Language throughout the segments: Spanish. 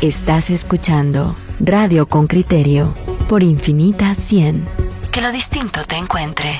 Estás escuchando Radio con Criterio por Infinita 100. Que lo distinto te encuentre.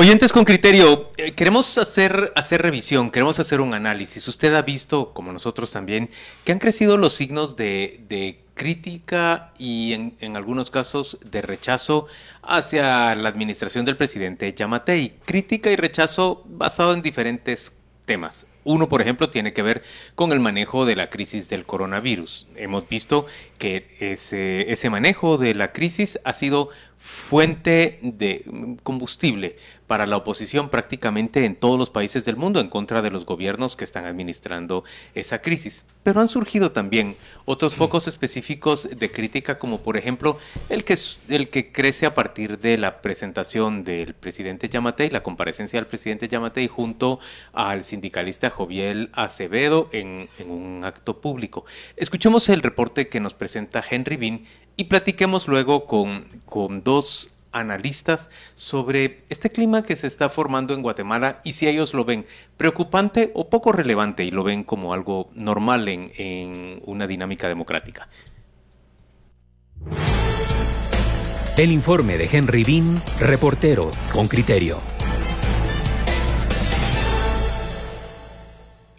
Oyentes con criterio, eh, queremos hacer, hacer revisión, queremos hacer un análisis. Usted ha visto, como nosotros también, que han crecido los signos de, crítica y en, en, algunos casos de rechazo hacia la administración del presidente Yamatei. Crítica y rechazo basado en diferentes temas. Uno, por ejemplo, tiene que ver con el manejo de la crisis del coronavirus. Hemos visto que ese, ese manejo de la crisis ha sido fuente de combustible para la oposición prácticamente en todos los países del mundo en contra de los gobiernos que están administrando esa crisis. Pero han surgido también otros focos específicos de crítica, como por ejemplo el que, el que crece a partir de la presentación del presidente Yamatei, la comparecencia del presidente Yamatei junto al sindicalista Joviel Acevedo en, en un acto público. Escuchemos el reporte que nos presenta Henry Bean y platiquemos luego con, con dos analistas sobre este clima que se está formando en Guatemala y si ellos lo ven preocupante o poco relevante y lo ven como algo normal en, en una dinámica democrática. El informe de Henry Bean, reportero con criterio.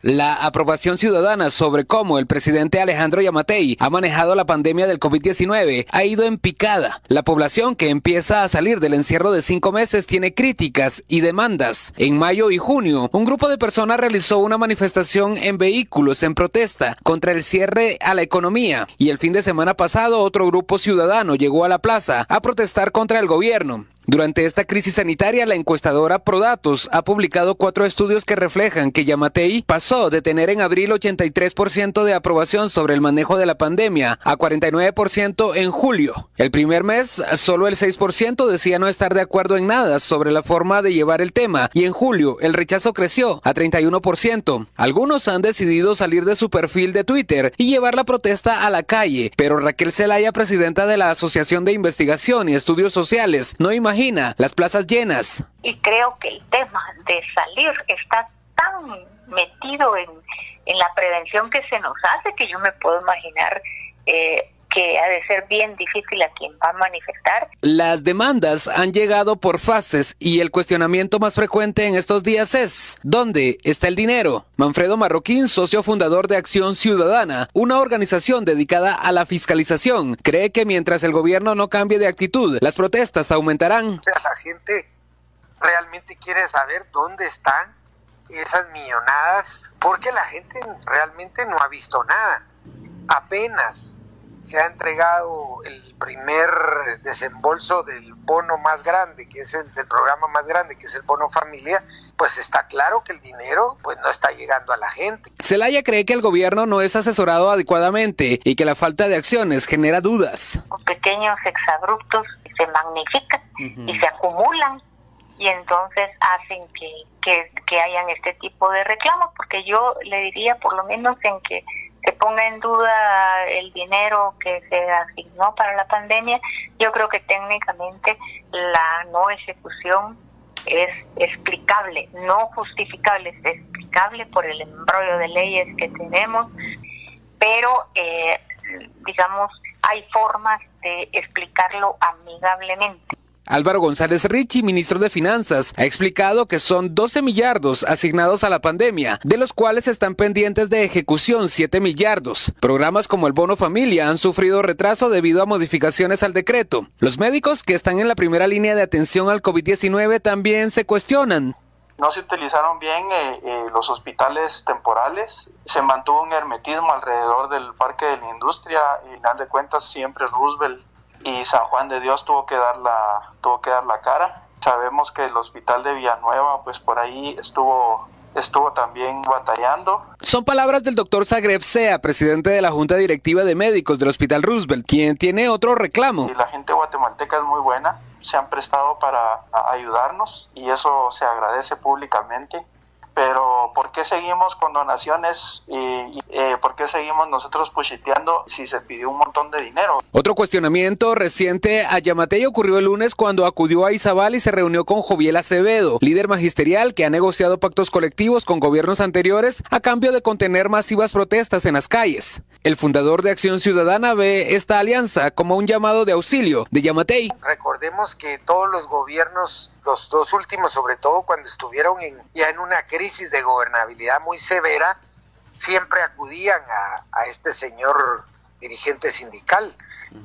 La aprobación ciudadana sobre cómo el presidente Alejandro Yamatei ha manejado la pandemia del COVID-19 ha ido en picada. La población que empieza a salir del encierro de cinco meses tiene críticas y demandas. En mayo y junio, un grupo de personas realizó una manifestación en vehículos en protesta contra el cierre a la economía y el fin de semana pasado otro grupo ciudadano llegó a la plaza a protestar contra el gobierno. Durante esta crisis sanitaria, la encuestadora Prodatos ha publicado cuatro estudios que reflejan que Yamatei pasó de tener en abril 83% de aprobación sobre el manejo de la pandemia a 49% en julio. El primer mes, solo el 6% decía no estar de acuerdo en nada sobre la forma de llevar el tema y en julio el rechazo creció a 31%. Algunos han decidido salir de su perfil de Twitter y llevar la protesta a la calle, pero Raquel Zelaya, presidenta de la Asociación de Investigación y Estudios Sociales, no imagina las plazas llenas. Y creo que el tema de salir está tan metido en, en la prevención que se nos hace que yo me puedo imaginar eh, que ha de ser bien difícil a quien va a manifestar. Las demandas han llegado por fases y el cuestionamiento más frecuente en estos días es ¿dónde está el dinero? Manfredo Marroquín, socio fundador de Acción Ciudadana, una organización dedicada a la fiscalización, cree que mientras el gobierno no cambie de actitud, las protestas aumentarán. La gente realmente quiere saber dónde están esas millonadas, porque la gente realmente no ha visto nada. Apenas se ha entregado el primer desembolso del bono más grande, que es el del programa más grande, que es el bono familia, pues está claro que el dinero pues no está llegando a la gente. Celaya cree que el gobierno no es asesorado adecuadamente y que la falta de acciones genera dudas. Pequeños exabruptos se magnifican uh -huh. y se acumulan y entonces hacen que, que, que hayan este tipo de reclamos, porque yo le diría por lo menos en que se ponga en duda el dinero que se asignó para la pandemia, yo creo que técnicamente la no ejecución es explicable, no justificable, es explicable por el embrollo de leyes que tenemos, pero eh, digamos hay formas de explicarlo amigablemente. Álvaro González Richie, ministro de Finanzas, ha explicado que son 12 millardos asignados a la pandemia, de los cuales están pendientes de ejecución 7 millardos. Programas como el Bono Familia han sufrido retraso debido a modificaciones al decreto. Los médicos que están en la primera línea de atención al COVID-19 también se cuestionan. No se utilizaron bien eh, eh, los hospitales temporales, se mantuvo un hermetismo alrededor del Parque de la Industria y, al de cuentas, siempre Roosevelt y San Juan de Dios tuvo que dar la tuvo que dar la cara. Sabemos que el hospital de Villanueva pues por ahí estuvo estuvo también batallando. Son palabras del doctor Zagreb Sea, presidente de la Junta Directiva de Médicos del Hospital Roosevelt, quien tiene otro reclamo. Y la gente guatemalteca es muy buena, se han prestado para ayudarnos y eso se agradece públicamente pero ¿por qué seguimos con donaciones y, eh, ¿por qué seguimos nosotros pushiteando si se pidió un montón de dinero? Otro cuestionamiento reciente a Yamatei ocurrió el lunes cuando acudió a Izabal y se reunió con Joviel Acevedo, líder magisterial que ha negociado pactos colectivos con gobiernos anteriores a cambio de contener masivas protestas en las calles. El fundador de Acción Ciudadana ve esta alianza como un llamado de auxilio de Yamatei. Recordemos que todos los gobiernos los dos últimos, sobre todo cuando estuvieron en, ya en una crisis de gobernabilidad muy severa, siempre acudían a, este señor dirigente sindical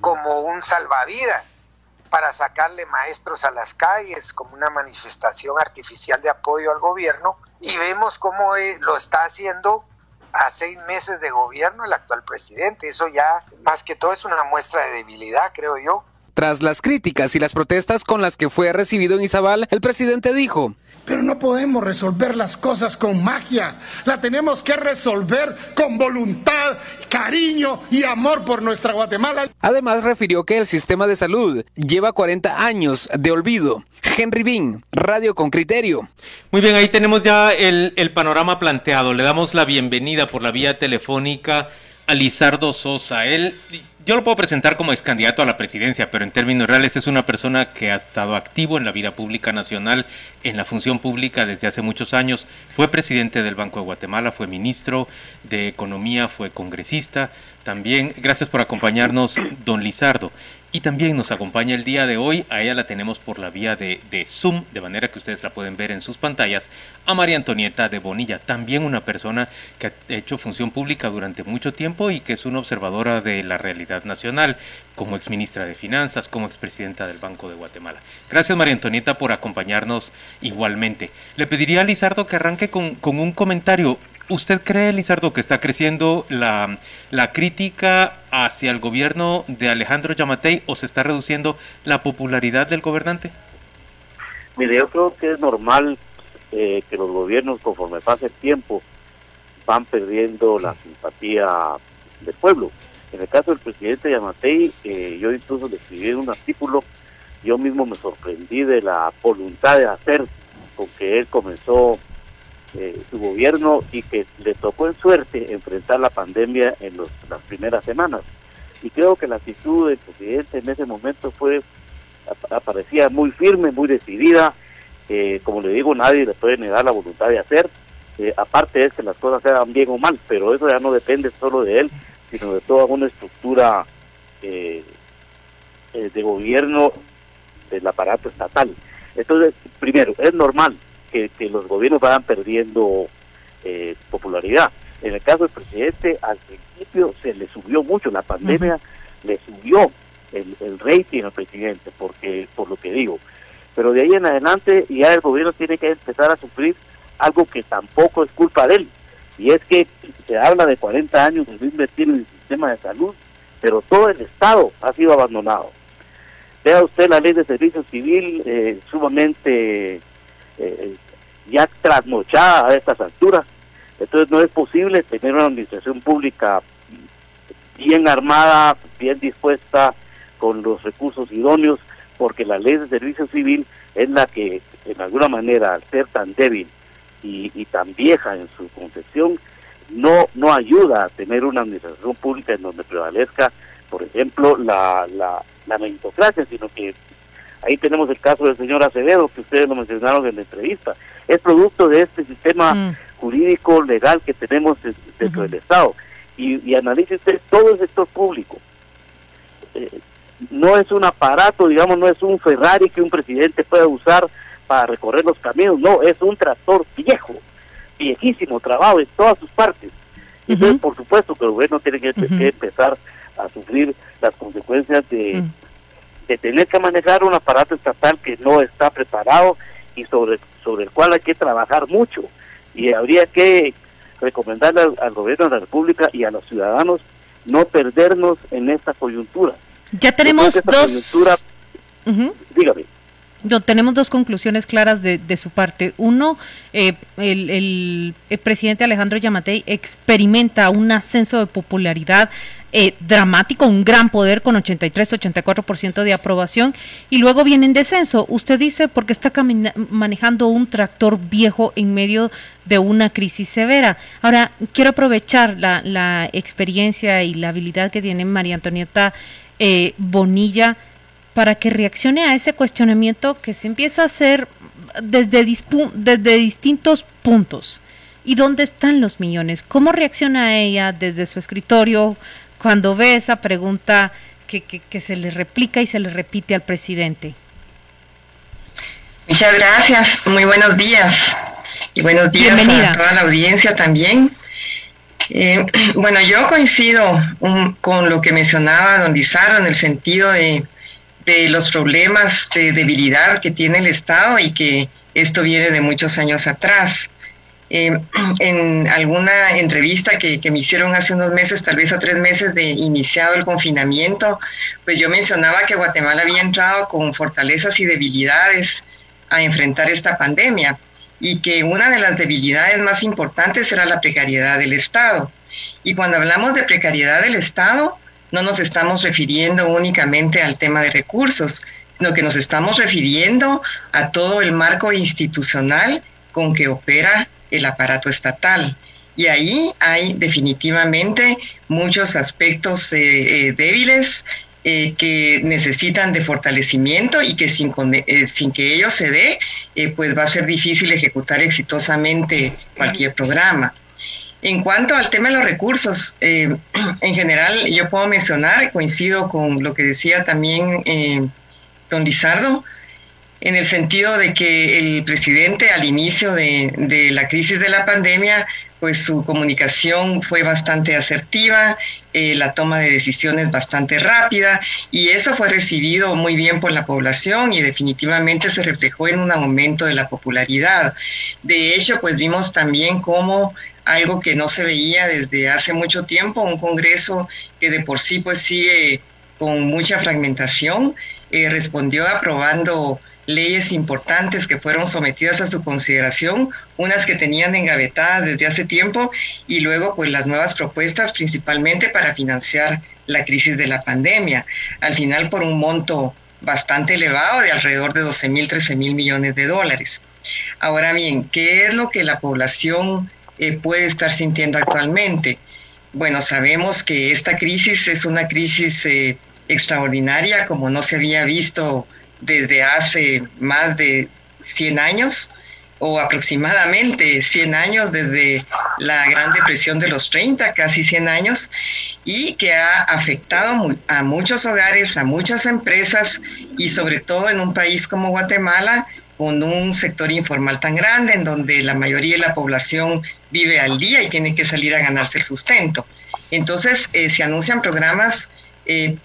como un salvavidas para sacarle maestros a las calles, como una manifestación artificial de apoyo al gobierno, y vemos cómo eh, lo está haciendo a seis meses de gobierno el actual presidente. Eso ya, más que todo, es una muestra de debilidad, creo yo. Tras las críticas y las protestas con las que fue recibido en Izabal, el presidente dijo, pero no podemos resolver las cosas con magia. La tenemos que resolver con voluntad, cariño y amor por nuestra Guatemala. Además, refirió que el sistema de salud lleva 40 años de olvido. Henry Bean, Radio con Criterio. Muy bien, ahí tenemos ya el, el panorama planteado. Le damos la bienvenida por la vía telefónica a Lizardo Sosa. Él yo lo puedo presentar como ex candidato a la presidencia, pero en términos reales es una persona que ha estado activo en la vida pública nacional, en la función pública desde hace muchos años. Fue presidente del Banco de Guatemala, fue ministro de Economía, fue congresista. También, gracias por acompañarnos, don Lizardo. Y también nos acompaña el día de hoy, a ella la tenemos por la vía de, de, Zoom, de manera que ustedes la pueden ver en sus pantallas, a María Antonieta de Bonilla, también una persona que ha hecho función pública durante mucho tiempo y que es una observadora de la realidad nacional, como exministra de Finanzas, como expresidenta del Banco de Guatemala. Gracias María Antonieta por acompañarnos igualmente. Le pediría a Lizardo que arranque con, con un comentario. ¿Usted cree, Lizardo, que está creciendo la, la, crítica hacia el gobierno de Alejandro Yamatei o se está reduciendo la popularidad del gobernante? Mire, yo creo que es normal eh, que los gobiernos, conforme pase el tiempo, van perdiendo la simpatía del pueblo. En el caso del presidente Yamatei, eh, yo incluso le escribí un artículo, yo mismo me sorprendí de la voluntad de hacer con que él comenzó eh, su gobierno y que le tocó en suerte enfrentar la pandemia en las primeras semanas. Y creo que la actitud del presidente en ese momento fue, aparecía muy firme, muy decidida. Eh, como le digo, nadie le puede negar la voluntad de hacer. Eh, aparte es que las cosas se hagan bien o mal, pero eso ya no depende solo de él, sino de toda una estructura de gobierno del aparato estatal. Entonces, primero, es normal que, los gobiernos vayan perdiendo eh, popularidad. En el caso del presidente, al principio se le subió mucho, la pandemia le subió el, el rating al presidente, porque por lo que digo. Pero de ahí en adelante ya el gobierno tiene que empezar a sufrir algo que tampoco es culpa de él. Y es que se habla de 40 años de invertir en el sistema de salud, pero todo el Estado ha sido abandonado. Vea usted la ley de servicio civil eh, sumamente eh, ya trasnochada a estas alturas. Entonces no es posible tener una administración pública bien armada, bien dispuesta, con los recursos idóneos, porque la ley de servicio civil es la que, en alguna manera, al ser tan débil y, tan vieja en su concepción, no, no ayuda a tener una administración pública en donde prevalezca, por ejemplo, la, la, la meritocracia, sino que ahí tenemos el caso del señor Acevedo, que ustedes lo mencionaron en la entrevista es producto de este sistema mm. jurídico legal que tenemos dentro del Estado. Y, y, analice usted todo el sector público. Eh, no es un aparato, digamos, no es un Ferrari que un presidente pueda usar para recorrer los caminos, no, es un tractor viejo, viejísimo, trabado en todas sus partes. Entonces, por supuesto que el gobierno tiene que, empezar a sufrir las consecuencias de, mm. de tener que manejar un aparato estatal que no está preparado y sobre sobre el cual hay que trabajar mucho y habría que recomendarle al, gobierno de la República y a los ciudadanos no perdernos en esta coyuntura. Ya tenemos dos... Dígame. No, tenemos dos conclusiones claras de, de su parte. Uno, eh, el, presidente Alejandro Yamatei experimenta un ascenso de popularidad eh, dramático, un gran poder con 83-84% de aprobación y luego viene en descenso. Usted dice porque está manejando un tractor viejo en medio de una crisis severa. Ahora, quiero aprovechar la, experiencia y la habilidad que tiene María Antonieta eh, Bonilla para que reaccione a ese cuestionamiento que se empieza a hacer desde, desde distintos puntos. ¿Y dónde están los millones? ¿Cómo reacciona ella desde su escritorio? cuando ve esa pregunta que, que, se le replica y se le repite al presidente? Muchas gracias, muy buenos días y buenos días a toda la audiencia también. Eh, bueno, yo coincido con lo que mencionaba don Lizardo en el sentido de, de los problemas de debilidad que tiene el Estado y que esto viene de muchos años atrás. Eh, en alguna entrevista que, me hicieron hace unos meses, tal vez a tres meses de iniciado el confinamiento, pues yo mencionaba que Guatemala había entrado con fortalezas y debilidades a enfrentar esta pandemia y que una de las debilidades más importantes era la precariedad del Estado. Y cuando hablamos de precariedad del Estado, no nos estamos refiriendo únicamente al tema de recursos, sino que nos estamos refiriendo a todo el marco institucional con que opera el aparato estatal. Y ahí hay definitivamente muchos aspectos eh, eh, débiles eh, que necesitan de fortalecimiento y que sin, sin que ello se dé, pues va a ser difícil ejecutar exitosamente cualquier programa. En cuanto al tema de los recursos, en general yo puedo mencionar, coincido con lo que decía también don Lizardo, en el sentido de que el presidente al inicio de, la crisis de la pandemia, pues su comunicación fue bastante asertiva, eh, la toma de decisiones bastante rápida y eso fue recibido muy bien por la población y definitivamente se reflejó en un aumento de la popularidad. De hecho, pues vimos también cómo algo que no se veía desde hace mucho tiempo, un Congreso que de por sí pues sigue con mucha fragmentación, eh, respondió aprobando leyes importantes que fueron sometidas a su consideración, unas que tenían engavetadas desde hace tiempo y luego pues las nuevas propuestas principalmente para financiar la crisis de la pandemia, al final por un monto bastante elevado de alrededor de 12 mil, 13 mil millones de dólares. Ahora bien, ¿qué es lo que la población eh, puede estar sintiendo actualmente? Bueno, sabemos que esta crisis es una crisis eh, extraordinaria como no se había visto desde hace más de 100 años o aproximadamente 100 años desde la Gran Depresión de los 30, casi 100 años, y que ha afectado a muchos hogares, a muchas empresas y sobre todo en un país como Guatemala, con un sector informal tan grande en donde la mayoría de la población vive al día y tiene que salir a ganarse el sustento. Entonces, eh, se anuncian programas eh,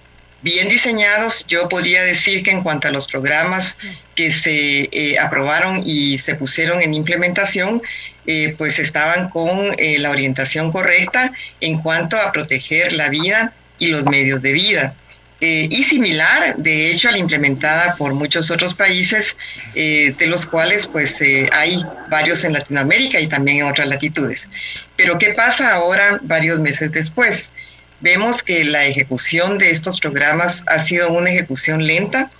bien diseñados. Yo podría decir que en cuanto a los programas que se eh, aprobaron y se pusieron en implementación, pues estaban con la orientación correcta en cuanto a proteger la vida y los medios de vida. Y similar, de hecho, a la implementada por muchos otros países, de los cuales pues hay varios en Latinoamérica y también en otras latitudes. Pero ¿qué pasa ahora, varios meses después? vemos que la ejecución de estos programas ha sido una ejecución lenta,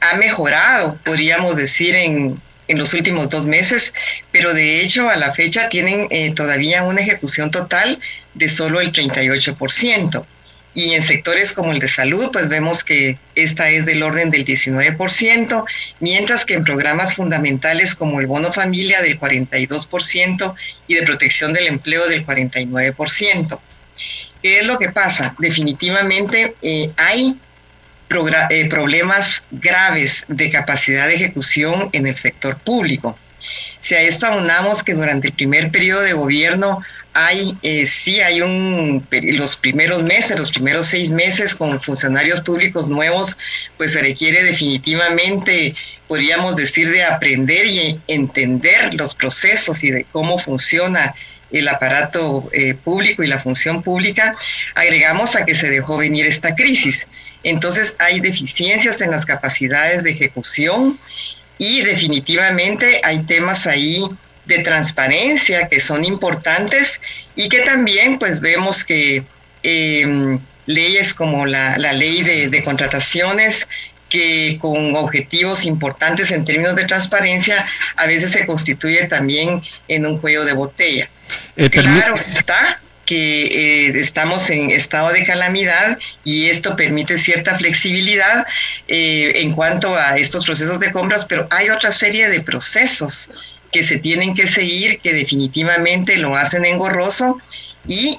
ha mejorado, podríamos decir, en, los últimos dos meses, pero de hecho a la fecha tienen eh, todavía una ejecución total de solo el 38%. Y en sectores como el de salud, pues vemos que esta es del orden del 19%, mientras que en programas fundamentales como el bono familia del 42% y de protección del empleo del 49%. ¿Qué es lo que pasa? Definitivamente eh, hay eh, problemas graves de capacidad de ejecución en el sector público. Si a esto aunamos que durante el primer periodo de gobierno hay, eh, sí hay un, los primeros meses, los primeros seis meses con funcionarios públicos nuevos, pues se requiere definitivamente, podríamos decir, de aprender y entender los procesos y de cómo funciona el aparato eh, público y la función pública, agregamos a que se dejó venir esta crisis. Entonces hay deficiencias en las capacidades de ejecución y definitivamente hay temas ahí de transparencia que son importantes y que también pues vemos que em, leyes como la, ley de, contrataciones que con objetivos importantes en términos de transparencia a veces se constituye también en un cuello de botella. Eh, claro está que eh, estamos en estado de calamidad y esto permite cierta flexibilidad eh, en cuanto a estos procesos de compras, pero hay otra serie de procesos que se tienen que seguir que definitivamente lo hacen engorroso y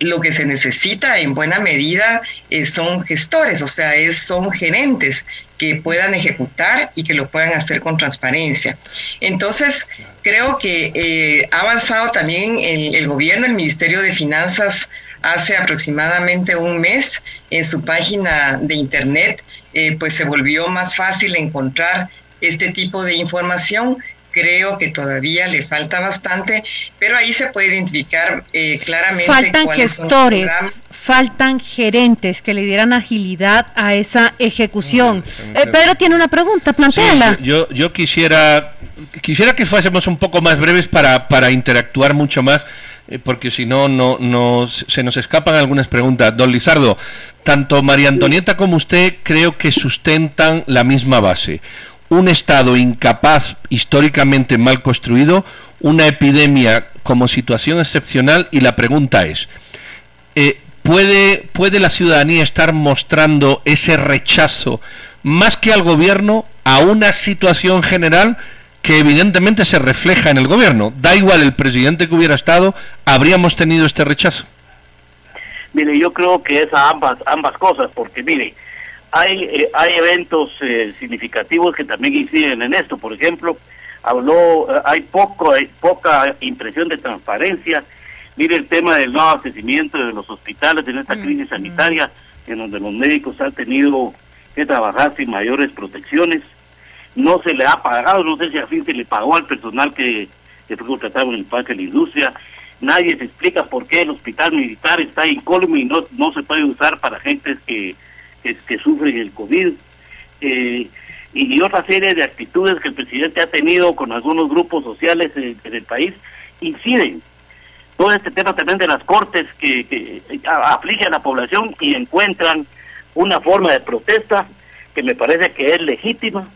lo que se necesita en buena medida eh, son gestores, o sea, es, son gerentes que puedan ejecutar y que lo puedan hacer con transparencia. Entonces, creo que eh, ha avanzado también el, gobierno, el Ministerio de Finanzas hace aproximadamente un mes en su página de internet, eh, pues se volvió más fácil encontrar este tipo de información creo que todavía le falta bastante, pero ahí se puede identificar eh, claramente. Faltan gestores, faltan gerentes que le dieran agilidad a esa ejecución. Eh, Pedro tiene una pregunta, planteala. yo, yo quisiera, quisiera que fuésemos un poco más breves para, para interactuar mucho más eh, porque si no, no, se nos escapan algunas preguntas. Don Lizardo, tanto María Antonieta como usted creo que sustentan la misma base un Estado incapaz, históricamente mal construido, una epidemia como situación excepcional y la pregunta es, eh, ¿puede, ¿puede la ciudadanía estar mostrando ese rechazo más que al gobierno a una situación general que evidentemente se refleja en el gobierno? Da igual el presidente que hubiera estado, habríamos tenido este rechazo. Mire, yo creo que es a ambas, ambas cosas, porque mire, hay, eh, hay eventos eh, significativos que también inciden en esto. Por ejemplo, habló, eh, hay poco, hay poca impresión de transparencia. Mire el tema del no abastecimiento de los hospitales en esta crisis sanitaria, en donde los médicos han tenido que trabajar sin mayores protecciones. No se le ha pagado, no sé si a fin se le pagó al personal que, que fue contratado en el parque de la industria. Nadie se explica por qué el hospital militar está incólume y no, no se puede usar para gentes que que, sufren el COVID eh, y, otra serie de actitudes que el presidente ha tenido con algunos grupos sociales en, el país inciden. Todo este tema también de las cortes que, que aflige a la población y encuentran una forma de protesta que me parece que es legítima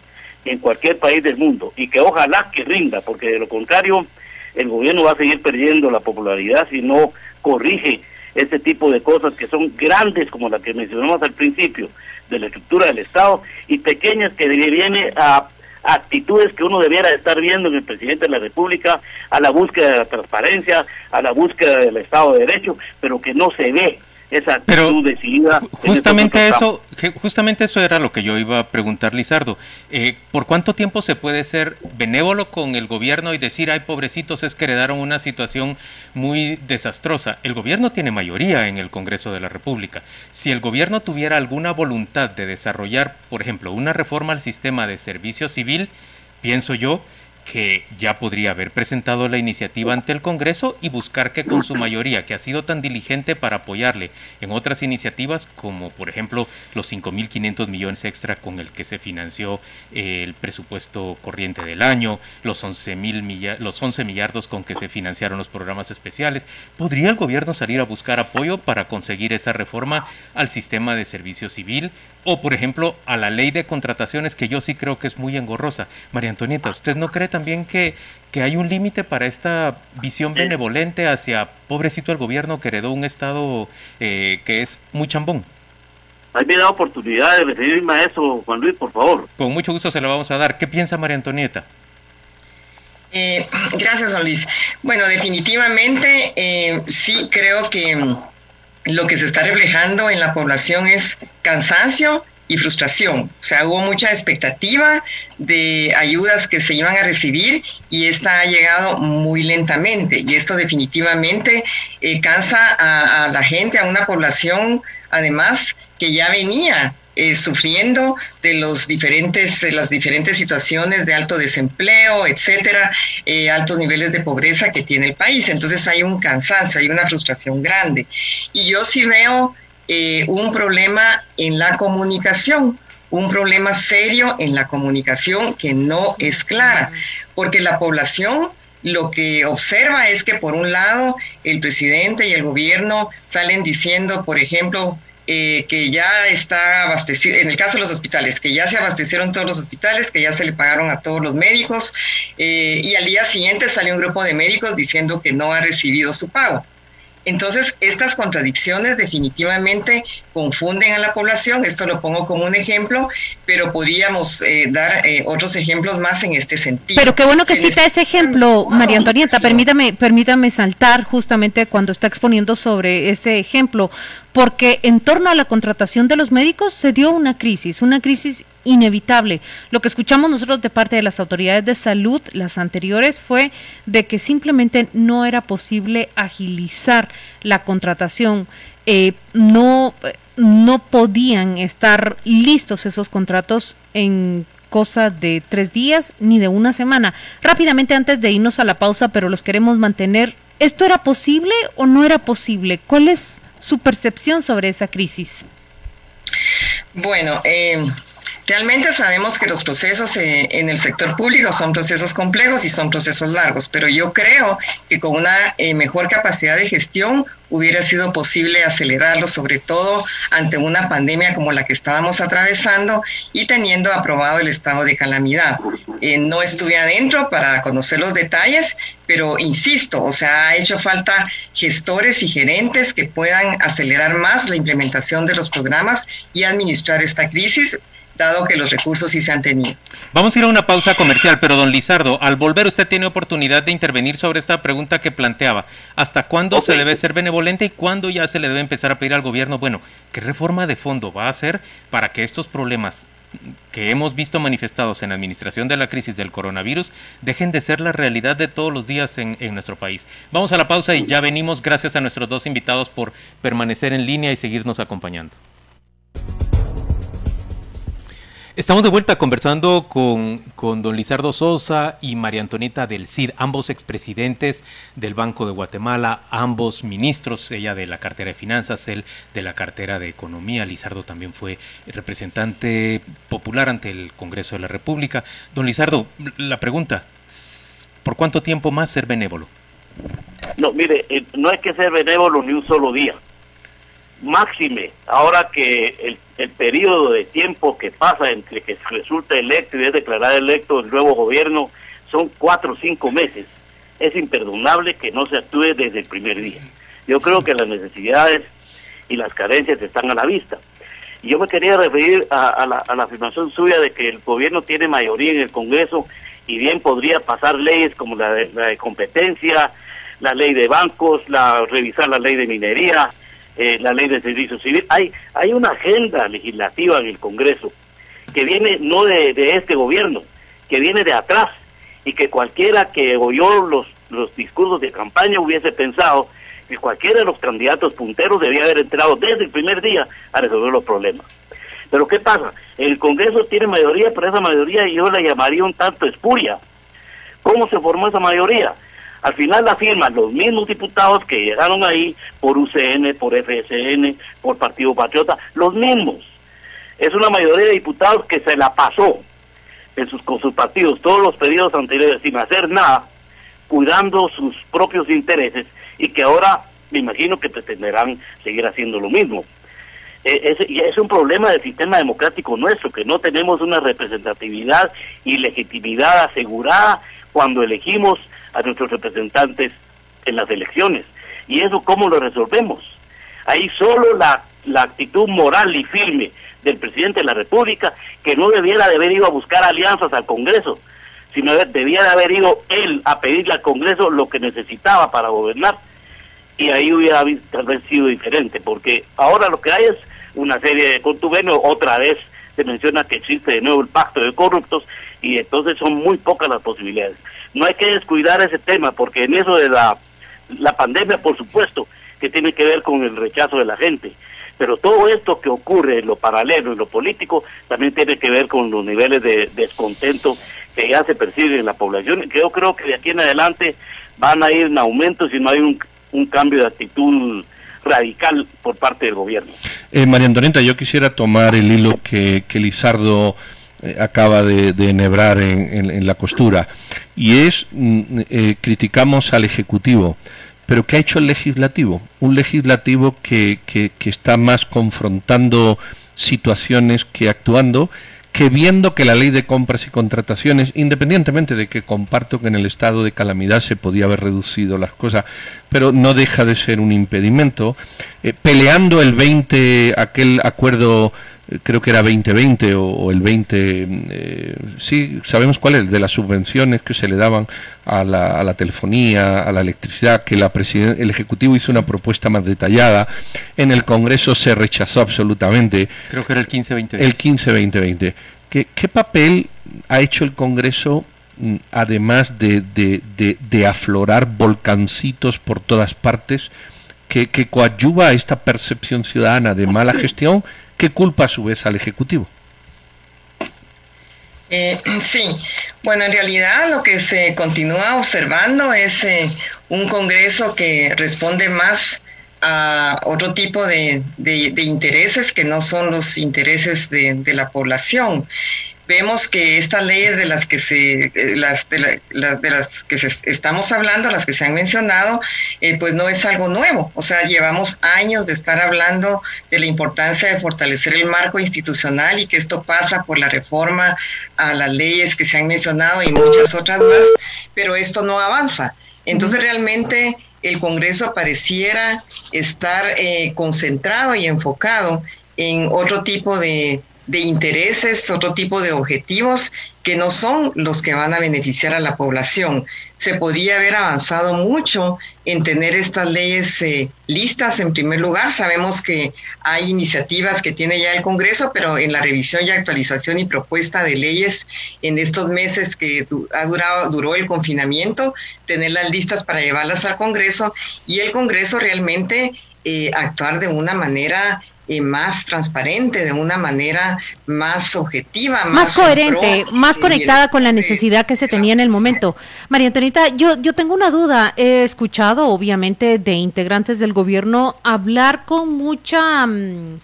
en cualquier país del mundo y que ojalá que rinda, porque de lo contrario el gobierno va a seguir perdiendo la popularidad si no corrige este tipo de cosas que son grandes como la que mencionamos al principio de la estructura del Estado y pequeñas que viene a actitudes que uno debiera estar viendo en el presidente de la República, a la búsqueda de la transparencia, a la búsqueda del Estado de Derecho, pero que no se ve esa actitud decidida. Justamente eso, justamente eso era lo que yo iba a preguntar, Lizardo. Eh, ¿Por cuánto tiempo se puede ser benévolo con el gobierno y decir, ay, pobrecitos, es que heredaron una situación muy desastrosa? El gobierno tiene mayoría en el Congreso de la República. Si el gobierno tuviera alguna voluntad de desarrollar, por ejemplo, una reforma al sistema de servicio civil, pienso yo que ya podría haber presentado la iniciativa ante el Congreso y buscar que con su mayoría, que ha sido tan diligente para apoyarle en otras iniciativas, como por ejemplo los 5.500 millones extra con el que se financió eh, el presupuesto corriente del año, los 11, los 11 millardos con que se financiaron los programas especiales, ¿podría el gobierno salir a buscar apoyo para conseguir esa reforma al sistema de servicio civil? O, por ejemplo, a la ley de contrataciones, que yo sí creo que es muy engorrosa. María Antonieta, ¿usted no cree también que, que hay un límite para esta visión benevolente hacia pobrecito el gobierno que heredó un Estado eh, que es muy chambón? Hay me da oportunidad de referirme a eso, Juan Luis, por favor. Con mucho gusto se lo vamos a dar. ¿Qué piensa María Antonieta? Eh, gracias, Juan Luis. Bueno, definitivamente eh, sí creo que lo que se está reflejando en la población es cansancio y frustración. O sea, hubo mucha expectativa de ayudas que se iban a recibir y esta ha llegado muy lentamente. Y esto definitivamente eh, cansa a, la gente, a una población, además, que ya venía eh, sufriendo de los diferentes de las diferentes situaciones de alto desempleo etcétera eh, altos niveles de pobreza que tiene el país. Entonces hay un cansancio hay una frustración grande. Y yo sí veo eh, un problema en la comunicación un problema serio en la comunicación que no es clara porque la población lo que observa es que por un lado el presidente y el gobierno salen diciendo, por ejemplo, eh, que ya está abastecido, en el caso de los hospitales, que ya se abastecieron todos los hospitales, que ya se le pagaron a todos los médicos, eh, y al día siguiente salió un grupo de médicos diciendo que no ha recibido su pago. Entonces, estas contradicciones definitivamente confunden a la población, esto lo pongo como un ejemplo, pero podríamos eh, dar eh, otros ejemplos más en este sentido. Pero qué bueno que cita ese ejemplo, María Antonieta, permítame, permítame saltar justamente cuando está exponiendo sobre ese ejemplo, porque en torno a la contratación de los médicos se dio una crisis, una crisis inevitable. Lo que escuchamos nosotros de parte de las autoridades de salud, las anteriores, fue de que simplemente no era posible agilizar la contratación. Eh, no, no podían estar listos esos contratos en cosa de tres días ni de una semana. Rápidamente antes de irnos a la pausa, pero los queremos mantener, ¿esto era posible o no era posible? ¿Cuál es su percepción sobre esa crisis? Bueno, eh, Realmente sabemos que los procesos eh, en el sector público son procesos complejos y son procesos largos, pero yo creo que con una eh, mejor capacidad de gestión hubiera sido posible acelerarlo, sobre todo ante una pandemia como la que estábamos atravesando y teniendo aprobado el estado de calamidad. Eh, no estuve adentro para conocer los detalles, pero insisto, o sea, ha hecho falta gestores y gerentes que puedan acelerar más la implementación de los programas y administrar esta crisis dado que los recursos sí se han tenido. Vamos a ir a una pausa comercial, pero don Lizardo, al volver usted tiene oportunidad de intervenir sobre esta pregunta que planteaba. ¿Hasta cuándo se debe ser benevolente y cuándo ya se le debe empezar a pedir al gobierno, bueno, qué reforma de fondo va a hacer para que estos problemas que hemos visto manifestados en la administración de la crisis del coronavirus dejen de ser la realidad de todos los días en, en, nuestro país. Vamos a la pausa y ya venimos. Gracias a nuestros dos invitados por permanecer en línea y seguirnos acompañando. Estamos de vuelta conversando con, con, don Lizardo Sosa y María Antonieta del CID, ambos expresidentes del Banco de Guatemala, ambos ministros, ella de la cartera de finanzas, él de la cartera de economía. Lizardo también fue representante popular ante el Congreso de la República. Don Lizardo, la pregunta, ¿por cuánto tiempo más ser benévolo? No, mire, eh, no hay que ser benévolo ni un solo día máxime, ahora que el, el periodo de tiempo que pasa entre que resulta electo y es declarado electo el nuevo gobierno son cuatro o cinco meses, es imperdonable que no se actúe desde el primer día. Yo creo que las necesidades y las carencias están a la vista. Y yo me quería referir a, la, a la afirmación suya de que el gobierno tiene mayoría en el Congreso y bien podría pasar leyes como la de, la de competencia, la ley de bancos, la revisar la ley de minería, eh, la ley de servicio civil. Hay, hay una agenda legislativa en el Congreso que viene no de, de este gobierno, que viene de atrás y que cualquiera que oyó los, los discursos de campaña hubiese pensado que cualquiera de los candidatos punteros debía haber entrado desde el primer día a resolver los problemas. Pero ¿qué pasa? El Congreso tiene mayoría, pero esa mayoría yo la llamaría un tanto espuria. ¿Cómo se formó esa mayoría? Al final la firman los mismos diputados que llegaron ahí por UCN, por FSN, por Partido Patriota, los mismos. Es una mayoría de diputados que se la pasó en sus, con sus partidos todos los periodos anteriores sin hacer nada, cuidando sus propios intereses y que ahora me imagino que pretenderán seguir haciendo lo mismo. Eh, es, es un problema del sistema democrático nuestro, que no tenemos una representatividad y legitimidad asegurada cuando elegimos a nuestros representantes en las elecciones. ¿Y eso cómo lo resolvemos? Ahí solo la, la actitud moral y firme del presidente de la República, que no debiera de haber ido a buscar alianzas al Congreso, sino debía de haber ido él a pedirle al Congreso lo que necesitaba para gobernar. Y ahí hubiera sido diferente, porque ahora lo que hay es una serie de contubenios, otra vez se menciona que existe de nuevo el pacto de corruptos y entonces son muy pocas las posibilidades. No hay que descuidar ese tema porque en eso de la, la pandemia, por supuesto, que tiene que ver con el rechazo de la gente, pero todo esto que ocurre en lo paralelo, en lo político, también tiene que ver con los niveles de descontento que ya se perciben en la población. Que yo creo que de aquí en adelante van a ir en aumento si no hay un, un cambio de actitud radical por parte del gobierno. Eh, María Antonieta, yo quisiera tomar el hilo que, que Lizardo eh, acaba de, enhebrar en, la costura. Y es, mm, eh, criticamos al Ejecutivo, pero ¿qué ha hecho el Legislativo? Un Legislativo que, que, que está más confrontando situaciones que actuando que viendo que la ley de compras y contrataciones, independientemente de que comparto que en el estado de calamidad se podía haber reducido las cosas, pero no deja de ser un impedimento, eh, peleando el 20, aquel acuerdo creo que era 2020 o, el 20, eh, sí, sabemos cuál es, de las subvenciones que se le daban a la, a la telefonía, a la electricidad, que la el Ejecutivo hizo una propuesta más detallada, en el Congreso se rechazó absolutamente. Creo que era el 15-2020. El 15-2020. ¿Qué, ¿Qué papel ha hecho el Congreso mm, además de, de, de, de, aflorar volcancitos por todas partes, que, que coadyuva a esta percepción ciudadana de mala gestión ¿Qué culpa a su vez al Ejecutivo? Eh, sí, bueno, en realidad lo que se continúa observando es eh, un Congreso que responde más a otro tipo de, intereses que no son los intereses de la población vemos que estas leyes de las que se eh, las de, las que estamos hablando las que se han mencionado eh, pues no es algo nuevo. O sea llevamos años de estar hablando de la importancia de fortalecer el marco institucional y que esto pasa por la reforma a las leyes que se han mencionado y muchas otras más pero esto no avanza. Entonces realmente el Congreso pareciera estar eh, concentrado y enfocado en otro tipo de, de intereses, otro tipo de objetivos que no son los que van a beneficiar a la población. Se podría haber avanzado mucho en tener estas leyes eh, listas en primer lugar. Sabemos que hay iniciativas que tiene ya el Congreso, pero en la revisión y actualización y propuesta de leyes en estos meses que ha durado, duró el confinamiento, tenerlas listas para llevarlas al Congreso y el Congreso realmente eh, actuar de una manera más transparente, de una manera más objetiva, más, coherente, más conectada con la necesidad que se tenía en el momento. María Antonita, yo, yo tengo una duda. He escuchado, obviamente, de integrantes del gobierno hablar con mucha... Mm,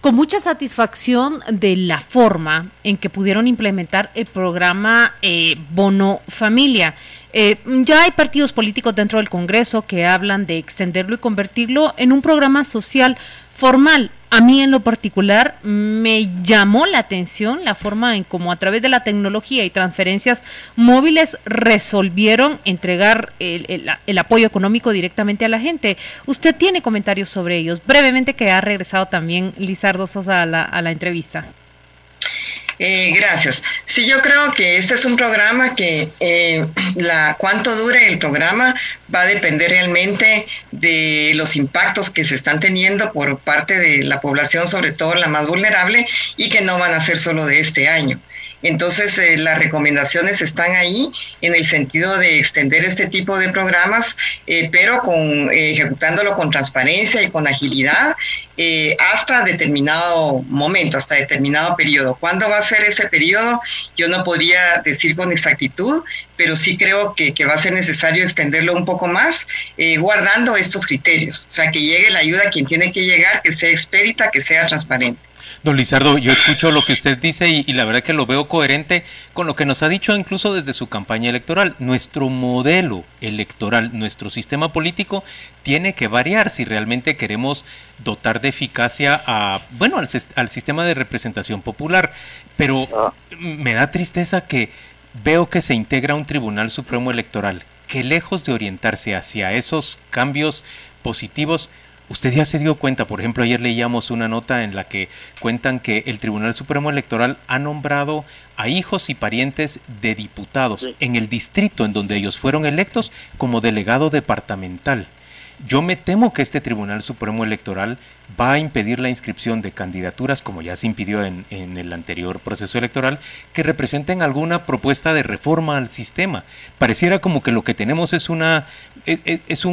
con mucha satisfacción de la forma en que pudieron implementar el programa eh, Bono Familia. Eh, ya hay partidos políticos dentro del Congreso que hablan de extenderlo y convertirlo en un programa social formal. A mí en lo particular me llamó la atención la forma en cómo a través de la tecnología y transferencias móviles resolvieron entregar el, apoyo económico directamente a la gente. Usted tiene comentarios sobre ellos. Brevemente que ha regresado también Lizardo Sosa a la, a la entrevista. Eh, gracias. Sí, yo creo que este es un programa que eh, la cuánto dure el programa va a depender realmente de los impactos que se están teniendo por parte de la población, sobre todo la más vulnerable, y que no van a ser solo de este año. Entonces, eh, las recomendaciones están ahí en el sentido de extender este tipo de programas, eh, pero con, eh, ejecutándolo con transparencia y con agilidad hasta determinado momento, hasta determinado periodo. ¿Cuándo va a ser ese periodo? Yo no podría decir con exactitud, pero sí creo que, que va a ser necesario extenderlo un poco más, guardando estos criterios. O sea, que llegue la ayuda a quien tiene que llegar, que sea expedita, que sea transparente. Don Lizardo, yo escucho lo que usted dice y, la verdad que lo veo coherente con lo que nos ha dicho incluso desde su campaña electoral. Nuestro modelo electoral, nuestro sistema político tiene que variar si realmente queremos dotar de eficacia a, bueno, al, al sistema de representación popular. Pero ah. me da tristeza que veo que se integra un Tribunal Supremo Electoral que lejos de orientarse hacia esos cambios positivos, Usted ya se dio cuenta, por ejemplo, ayer leíamos una nota en la que cuentan que el Tribunal Supremo Electoral ha nombrado a hijos y parientes de diputados en el distrito en donde ellos fueron electos como delegado departamental. Yo me temo que este Tribunal Supremo Electoral va a impedir la inscripción de candidaturas, como ya se impidió en, el anterior proceso electoral, que representen alguna propuesta de reforma al sistema. Pareciera como que lo que tenemos es una e, e, es,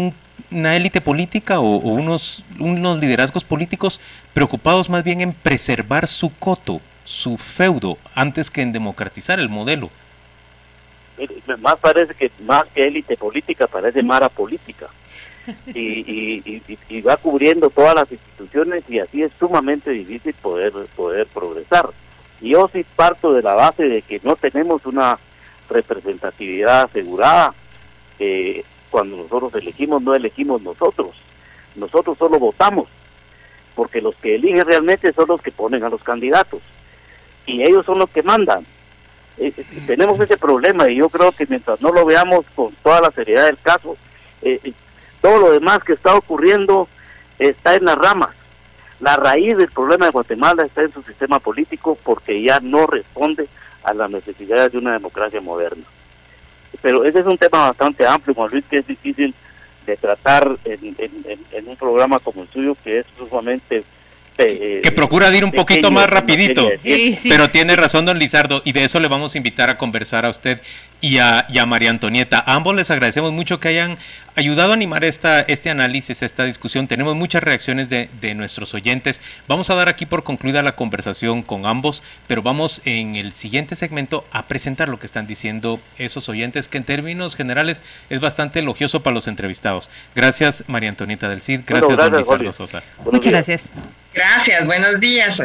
una élite política o, unos, unos liderazgos políticos preocupados más bien en preservar su coto, su feudo, antes que en democratizar el modelo. Más parece que más que élite política parece mara política y, y, va cubriendo todas las instituciones y así es sumamente difícil poder poder progresar Y yo sí parto de la base de que no tenemos una representatividad asegurada. Cuando nosotros elegimos, no elegimos nosotros. Nosotros solo votamos, porque los que eligen realmente son los que ponen a los candidatos. Y ellos son los que mandan. Eh, eh, tenemos ese problema y yo creo que mientras no lo veamos con toda la seriedad del caso, eh, todo lo demás que está ocurriendo está en las ramas. La raíz del problema de Guatemala está en su sistema político porque ya no responde a las necesidades de una democracia moderna. Pero ese es un tema bastante amplio, Juan Luis, que es difícil de tratar en, en un programa como el suyo, que es sumamente eh, que procura ir un poquito más rapidito. Pero tiene razón, don Lizardo, y de eso le vamos a invitar a conversar a usted y a, María Antonieta. A ambos les agradecemos mucho que hayan ayudado a animar esta, este análisis, esta discusión. Tenemos muchas reacciones de, nuestros oyentes. Vamos a dar aquí por concluida la conversación con ambos, pero vamos en el siguiente segmento a presentar lo que están diciendo esos oyentes, que en términos generales es bastante elogioso para los entrevistados. Gracias, María Antonieta del CID. Gracias, don Lizardo Sosa. Muchas gracias. Gracias, buenos días.